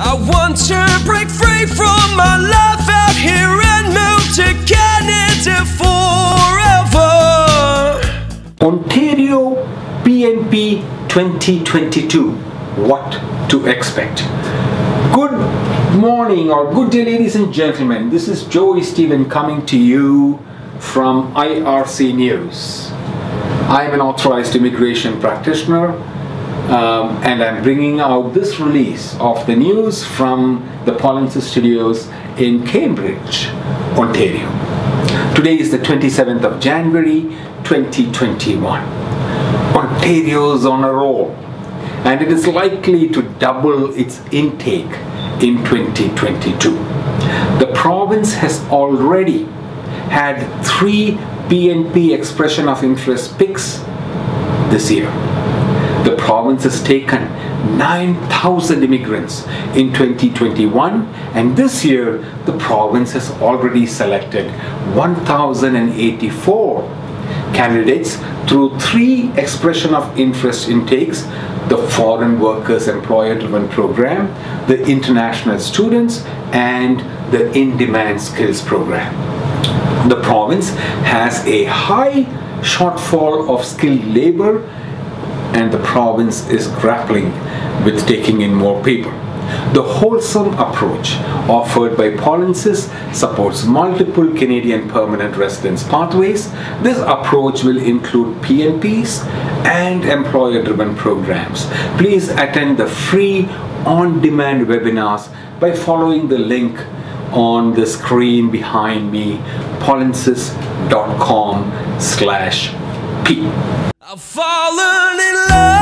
I want to break free from my life out here and move to Canada forever. Ontario PNP 2022 What to Expect. Good morning or good day, ladies and gentlemen. This is Joey Stephen coming to you from IRC News. I am an authorized immigration practitioner um, and I'm bringing out this release of the news from the Pollensis Studios in Cambridge, Ontario. Today is the 27th of January 2021. Ontario's on a roll and it is likely to double its intake in 2022. The province has already had three PNP expression of interest picks this year. The province has taken 9,000 immigrants in 2021, and this year the province has already selected 1,084 candidates through three expression of interest intakes the foreign workers employer driven program, the international students, and the in demand skills program. The province has a high shortfall of skilled labor and the province is grappling with taking in more people. The wholesome approach offered by Pollensis supports multiple Canadian permanent residence pathways. This approach will include PNPs and employer driven programs. Please attend the free on demand webinars by following the link on the screen behind me pollensis.com slash p I've fallen in love.